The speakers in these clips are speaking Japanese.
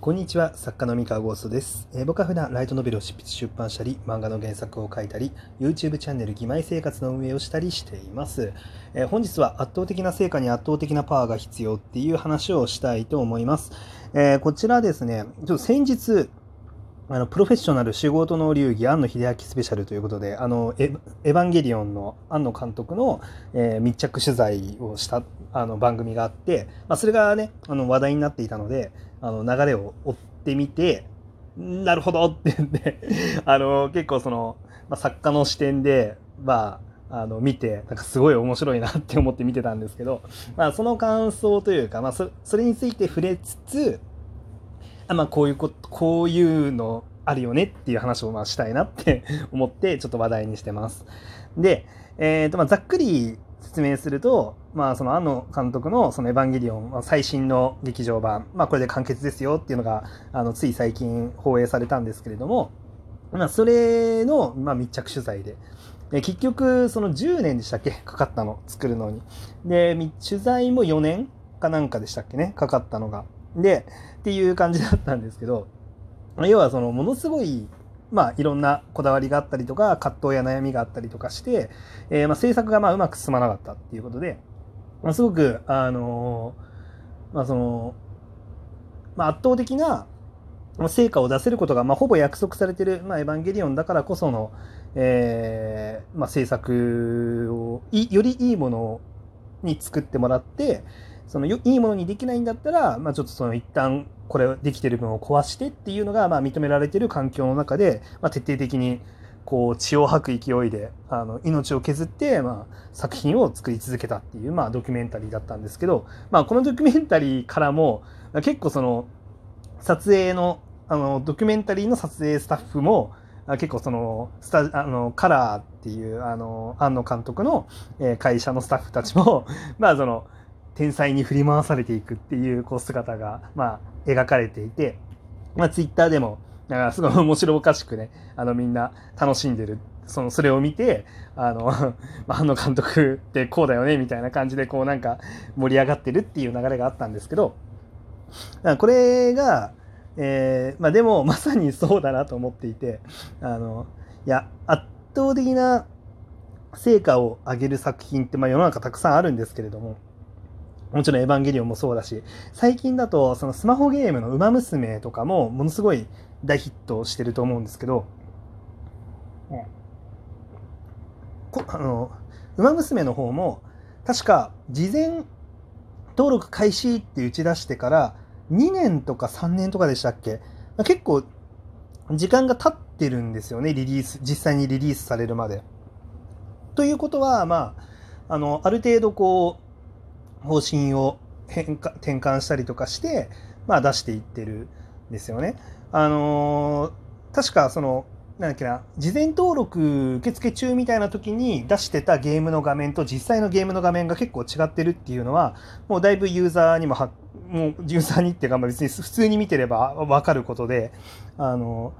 こんにちは作家の三河ゴーストです、えー、僕は普段ライトノベルを執筆出版したり漫画の原作を書いたり YouTube チャンネル「義妹生活」の運営をしたりしています、えー、本日は圧倒的な成果に圧倒的なパワーが必要っていう話をしたいと思います、えー、こちらですねちょっと先日あのプロフェッショナル仕事の流儀庵野秀明スペシャルということであのエヴァンゲリオンの庵野監督の、えー、密着取材をしたあの番組があって、まあ、それがねあの話題になっていたのであの流れを追ってみてなるほどって言って あの結構その、まあ、作家の視点でまああの見てなんかすごい面白いなって思って見てたんですけど、まあ、その感想というか、まあそ、それについて触れつつあまあこういうことこういうのあるよねっていう話をまあしたいなって 思ってちょっと話題にしてます。で、えーとまあ、ざっくり説明すると、まあ、その庵野監督の「そのエヴァンゲリオン」最新の劇場版、まあ、これで完結ですよっていうのがあのつい最近放映されたんですけれども、まあ、それの、まあ、密着取材で。で結局その10年でしたっけ？かかったの作るのにで取材も4年かなんかでしたっけね？かかったのがで、っていう感じだったんですけど、要はそのものすごい、まあいろんなこだわりがあったりとか、葛藤や悩みがあったりとかして、えー、まあ制作がまあうまく進まなかったっていうことで、まあ、すごく、あのー、まあその、まあ圧倒的な成果を出せることが、まあ、ほぼ約束されてる、まあ、エヴァンゲリオンだからこその、えーまあ、制作をよりいいものに作ってもらって、そのいいものにできないんだったら、まあ、ちょっとその一旦これできてる分を壊してっていうのがまあ認められてる環境の中で、まあ、徹底的にこう血を吐く勢いであの命を削って、まあ、作品を作り続けたっていう、まあ、ドキュメンタリーだったんですけど、まあ、このドキュメンタリーからも結構その撮影のあのドキュメンタリーの撮影スタッフも結構そのスタあのカラーっていうあの庵野監督の会社のスタッフたちもまあその天才に振り回されていくっていうこう姿が、まあ、描かれていて、まあ、ツイッターでも、だからすごい面白おかしくね、あの、みんな楽しんでる。その、それを見て、あの、あの監督ってこうだよね、みたいな感じで、こうなんか盛り上がってるっていう流れがあったんですけど、これが、えー、まあでも、まさにそうだなと思っていて、あの、いや、圧倒的な成果を上げる作品って、まあ世の中たくさんあるんですけれども、もちろんエヴァンゲリオンもそうだし、最近だとそのスマホゲームのウマ娘とかもものすごい大ヒットしてると思うんですけど、こあの、ウマ娘の方も確か事前登録開始って打ち出してから2年とか3年とかでしたっけ？結構時間が経ってるんですよね、リリース、実際にリリースされるまで。ということは、まあ、あの、ある程度こう、方針を変化転換したりとかして、まあ、出していってるんですよね。あのー、確かそのなんだっけな事前登録受付中みたいな時に出してたゲームの画面と実際のゲームの画面が結構違ってるっていうのはもうだいぶユーザーにもはもうユーザーにっていうか別に普通に見てれば分かることであの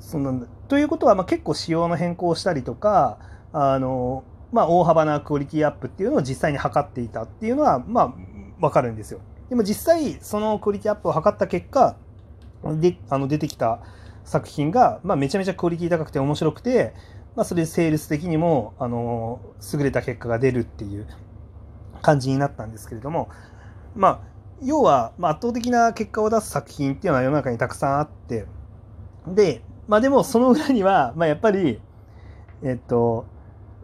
そのということはまあ結構仕様の変更をしたりとかあのまあ、大幅なクオリティアップっていうのを実際に測っていたっていうのは、まあ、わかるんですよ。でも実際、そのクオリティアップを測った結果、であの出てきた作品が、まあ、めちゃめちゃクオリティ高くて面白くて、まあ、それでセールス的にも、あの、優れた結果が出るっていう感じになったんですけれども、まあ、要は、まあ、圧倒的な結果を出す作品っていうのは世の中にたくさんあって、で、まあでもその裏には、まあやっぱり、えっと、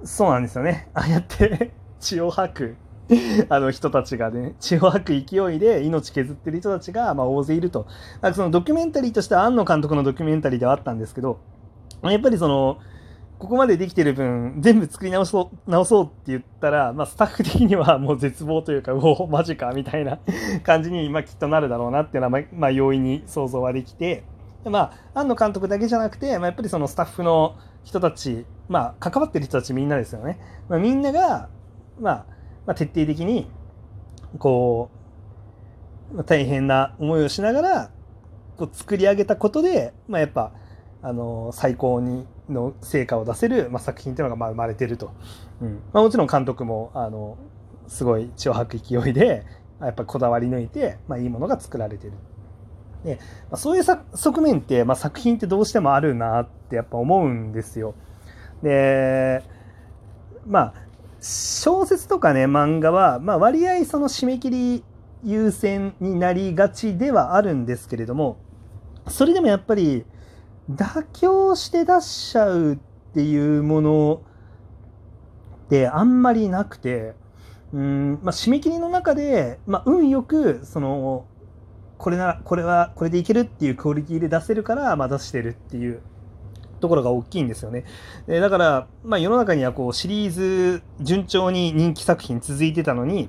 そうなんですよね。ああやって血を吐く あの人たちがね、血を吐く勢いで命削ってる人たちが、ま、大勢いるとか。そのドキュメンタリーとしては庵野監督のドキュメンタリーではあったんですけど、やっぱりその、ここまでできてる分、全部作り直そう、直そうって言ったら、まあ、スタッフ的には もう絶望というか、うおマジか、みたいな感じに、まあ、きっとなるだろうなっていうのは、まあ、容易に想像はできて、まあ、庵野監督だけじゃなくて、まあ、やっぱりそのスタッフの人たち、まあ、関わってる人たちみんなですよね。まあ、みんなが、まあ、まあ、徹底的に、こう、大変な思いをしながら、こう作り上げたことで、まあ、やっぱ、あの、最高にの成果を出せる、まあ、作品っていうのがまあ生まれてると。うんまあ、もちろん監督も、あの、すごい血を吐く勢いで、やっぱこだわり抜いて、まあ、いいものが作られてる。で、まあ、そういう側面って、まあ、作品ってどうしてもあるなってやっぱ思うんですよ。でまあ小説とかね漫画は、まあ、割合その締め切り優先になりがちではあるんですけれどもそれでもやっぱり妥協して出しちゃうっていうものってあんまりなくてうん、まあ、締め切りの中で、まあ、運よくそのこれならこれはこれでいけるっていうクオリティで出せるから、まあ、出してるっていうところが大きいんですよね。でだから、まあ、世の中にはこうシリーズ順調に人気作品続いてたのに、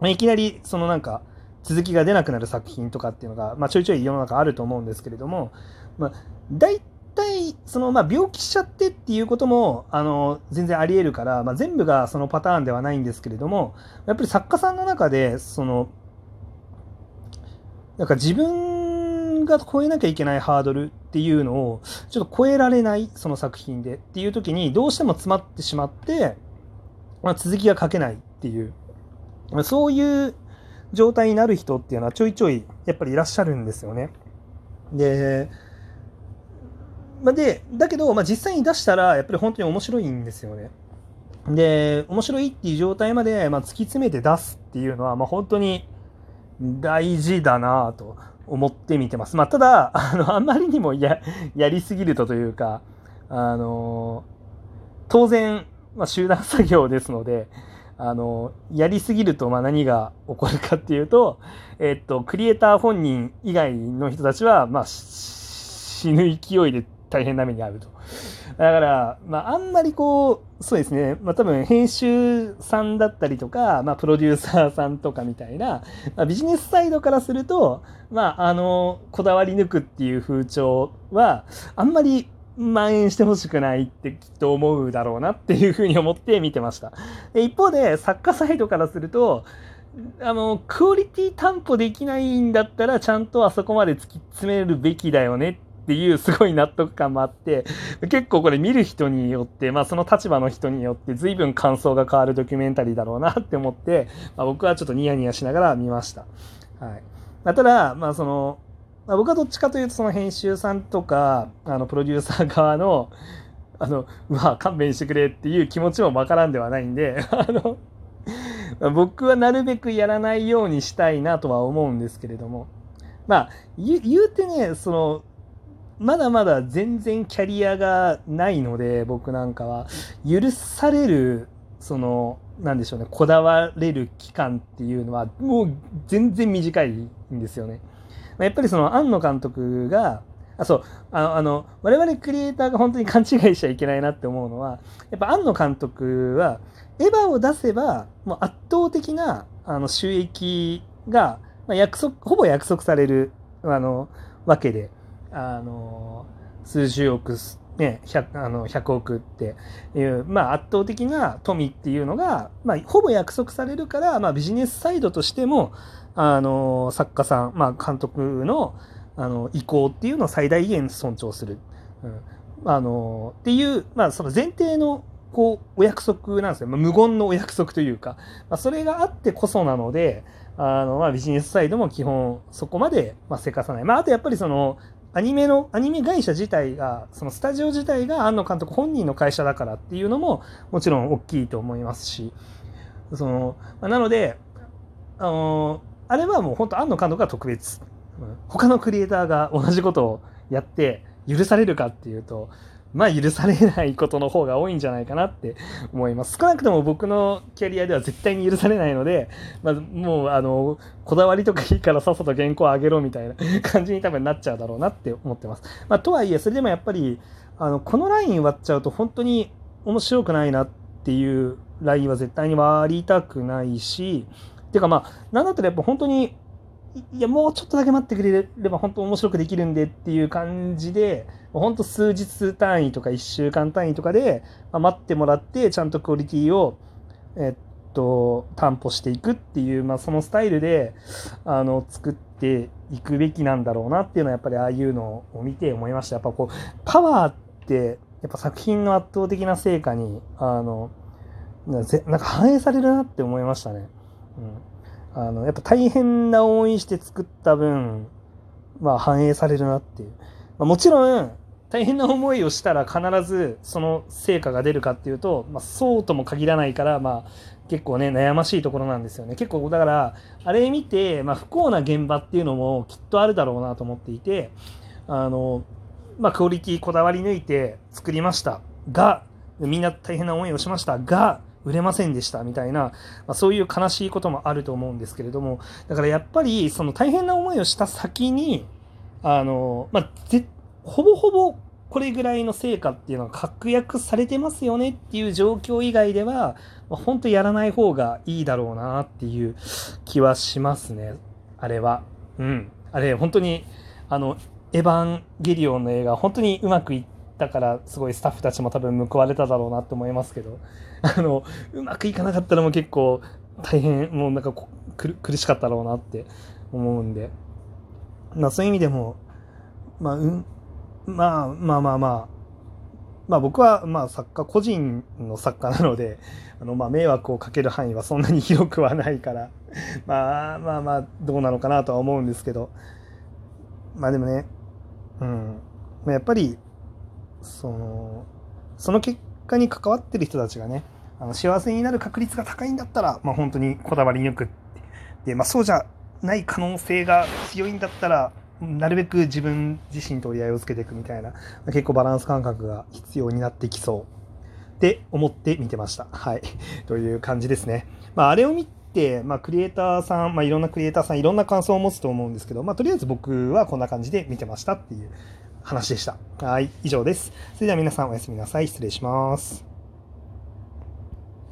まあ、いきなりそのなんか続きが出なくなる作品とかっていうのが、まあ、ちょいちょい世の中あると思うんですけれども、まあ、大体その、まあ、病気しちゃってっていうこともあの全然ありえるから、まあ、全部がそのパターンではないんですけれどもやっぱり作家さんの中でそのなんか自分が超えなきゃいけないハードルっていうのをちょっと超えられないその作品でっていう時にどうしても詰まってしまって、まあ、続きが書けないっていうまあそういう状態になる人っていうのはちょいちょいやっぱりいらっしゃるんですよね。で、まあ、でだけど、まあ、実際に出したらやっぱり本当に面白いんですよね。で面白いっていう状態まで、まあ、突き詰めて出すっていうのは、まあ、本当に大事だなと思って見てます。まあ、ただあのあまりにもやりすぎるとというかあの当然、まあ、集団作業ですのであのやりすぎるとま何が起こるかっていうと、えっと、クリエイター本人以外の人たちは、まあ、死ぬ勢いで大変な目に遭うと。だから、まあ、あんまりこう、そうですね、まあ、多分編集さんだったりとか、まあ、プロデューサーさんとかみたいな、まあ、ビジネスサイドからすると、まあ、あの、こだわり抜くっていう風潮は、あんまり蔓延してほしくないってきっと思うだろうなっていうふうに思って見てました。で一方で、作家サイドからすると、あの、クオリティ担保できないんだったら、ちゃんとあそこまで突き詰めるべきだよねっていうすごい納得感もあって、結構これ見る人によって、まあその立場の人によって随分感想が変わるドキュメンタリーだろうなって思って、まあ、僕はちょっとニヤニヤしながら見ました。はい。まあ、ただ、まあその、まあ、僕はどっちかというとその編集さんとか、あのプロデューサー側の、あの、うわ、勘弁してくれっていう気持ちもわからんではないんで、あの、僕はなるべくやらないようにしたいなとは思うんですけれども、まあ、言うてね、その、まだまだ全然キャリアがないので、僕なんかは、許される、その、なんでしょうね、こだわれる期間っていうのは、もう全然短いんですよね。やっぱりその、庵野監督が、あ、そう、あの、我々クリエイターが本当に勘違いしちゃいけないなって思うのは、やっぱ庵野監督は、エヴァを出せば、もう圧倒的なあの収益が、まあ、約束、ほぼ約束される、あの、わけで、あの数十億ね、100, あの100億っていう、まあ、圧倒的な富っていうのが、まあ、ほぼ約束されるから、まあ、ビジネスサイドとしてもあの作家さん、まあ、監督のあの意向っていうのを最大限尊重する、うん、あのっていう、まあ、その前提のこうお約束なんですよ、まあ、無言のお約束というか、まあ、それがあってこそなのであの、まあ、ビジネスサイドも基本そこまで、まあ、せかさない、まあ、あとやっぱりそのアニメの、アニメ会社自体が、そのスタジオ自体が庵野監督本人の会社だからっていうのももちろん大きいと思いますし、その、まあ、なので、あの、あれはもう本当庵野監督が特別。他のクリエイターが同じことをやって許されるかっていうと、まあ許されないことの方が多いんじゃないかなって思います。少なくとも僕のキャリアでは絶対に許されないので、まあ、もうあの、こだわりとかいいからさっさと原稿を上げろみたいな 感じに多分なっちゃうだろうなって思ってます。まあ、とはいえ、それでもやっぱり、あの、このライン割っちゃうと本当に面白くないなっていうラインは絶対に割りたくないし、てかまあ、なんだったらやっぱ本当にいや、もうちょっとだけ待ってくれれば本当面白くできるんでっていう感じで、本当数日単位とか1週間単位とかで、まあ、待ってもらって、ちゃんとクオリティを、えっと、担保していくっていう、まあ、そのスタイルで、あの、作っていくべきなんだろうなっていうのは、やっぱりああいうのを見て思いました。やっぱこう、パワーって、やっぱ作品の圧倒的な成果に、あの、なんか反映されるなって思いましたね。うん。あのやっぱ大変な思いして作った分まあ、反映されるなっていう。まあ、もちろん、大変な思いをしたら必ずその成果が出るかっていうと、まあ、そうとも限らないから、まあ、結構ね悩ましいところなんですよね結構だからあれ見て、まあ、不幸な現場っていうのもきっとあるだろうなと思っていてあの、まあ、クオリティこだわり抜いて作りましたがみんな大変な思いをしましたが売れませんでしたみたいな、まあ、そういう悲しいこともあると思うんですけれどもだからやっぱりその大変な思いをした先にあの、まあ、ほぼほぼこれぐらいの成果っていうのは確約されてますよねっていう状況以外では、まあ、本当やらない方がいいだろうなっていう気はしますねあれは。うん。あれ本当にあのエヴァンゲリオンの映画本当にうまくいってだからすごいスタッフたちも多分報われただろうなって思いますけど。あのうまくいかなかったらもう結構大変もうなんか苦しかったろうなって思うんで、まあ、そういう意味でも、まあ、うん、まあまあまあ。まあまあ僕はまあ作家個人の作家なので あのまあ迷惑をかける範囲はそんなに広くはないからまあまあまあどうなのかなとは思うんですけど。まあでもねうん。やっぱりそのその結果に関わってる人たちがねあの幸せになる確率が高いんだったら、まあ、本当にこだわり抜くで、まあ、そうじゃない可能性が強いんだったらなるべく自分自身と折り合いをつけていくみたいな結構バランス感覚が必要になってきそうって思って見てました。はい。という感じですね。まあ、あれを見て、まあ、クリエイターさん、まあ、いろんなクリエイターさん、いろんな感想を持つと思うんですけど、まあ、とりあえず僕はこんな感じで見てましたっていう話でした。はい、以上です。それでは皆さんおやすみなさい。失礼します。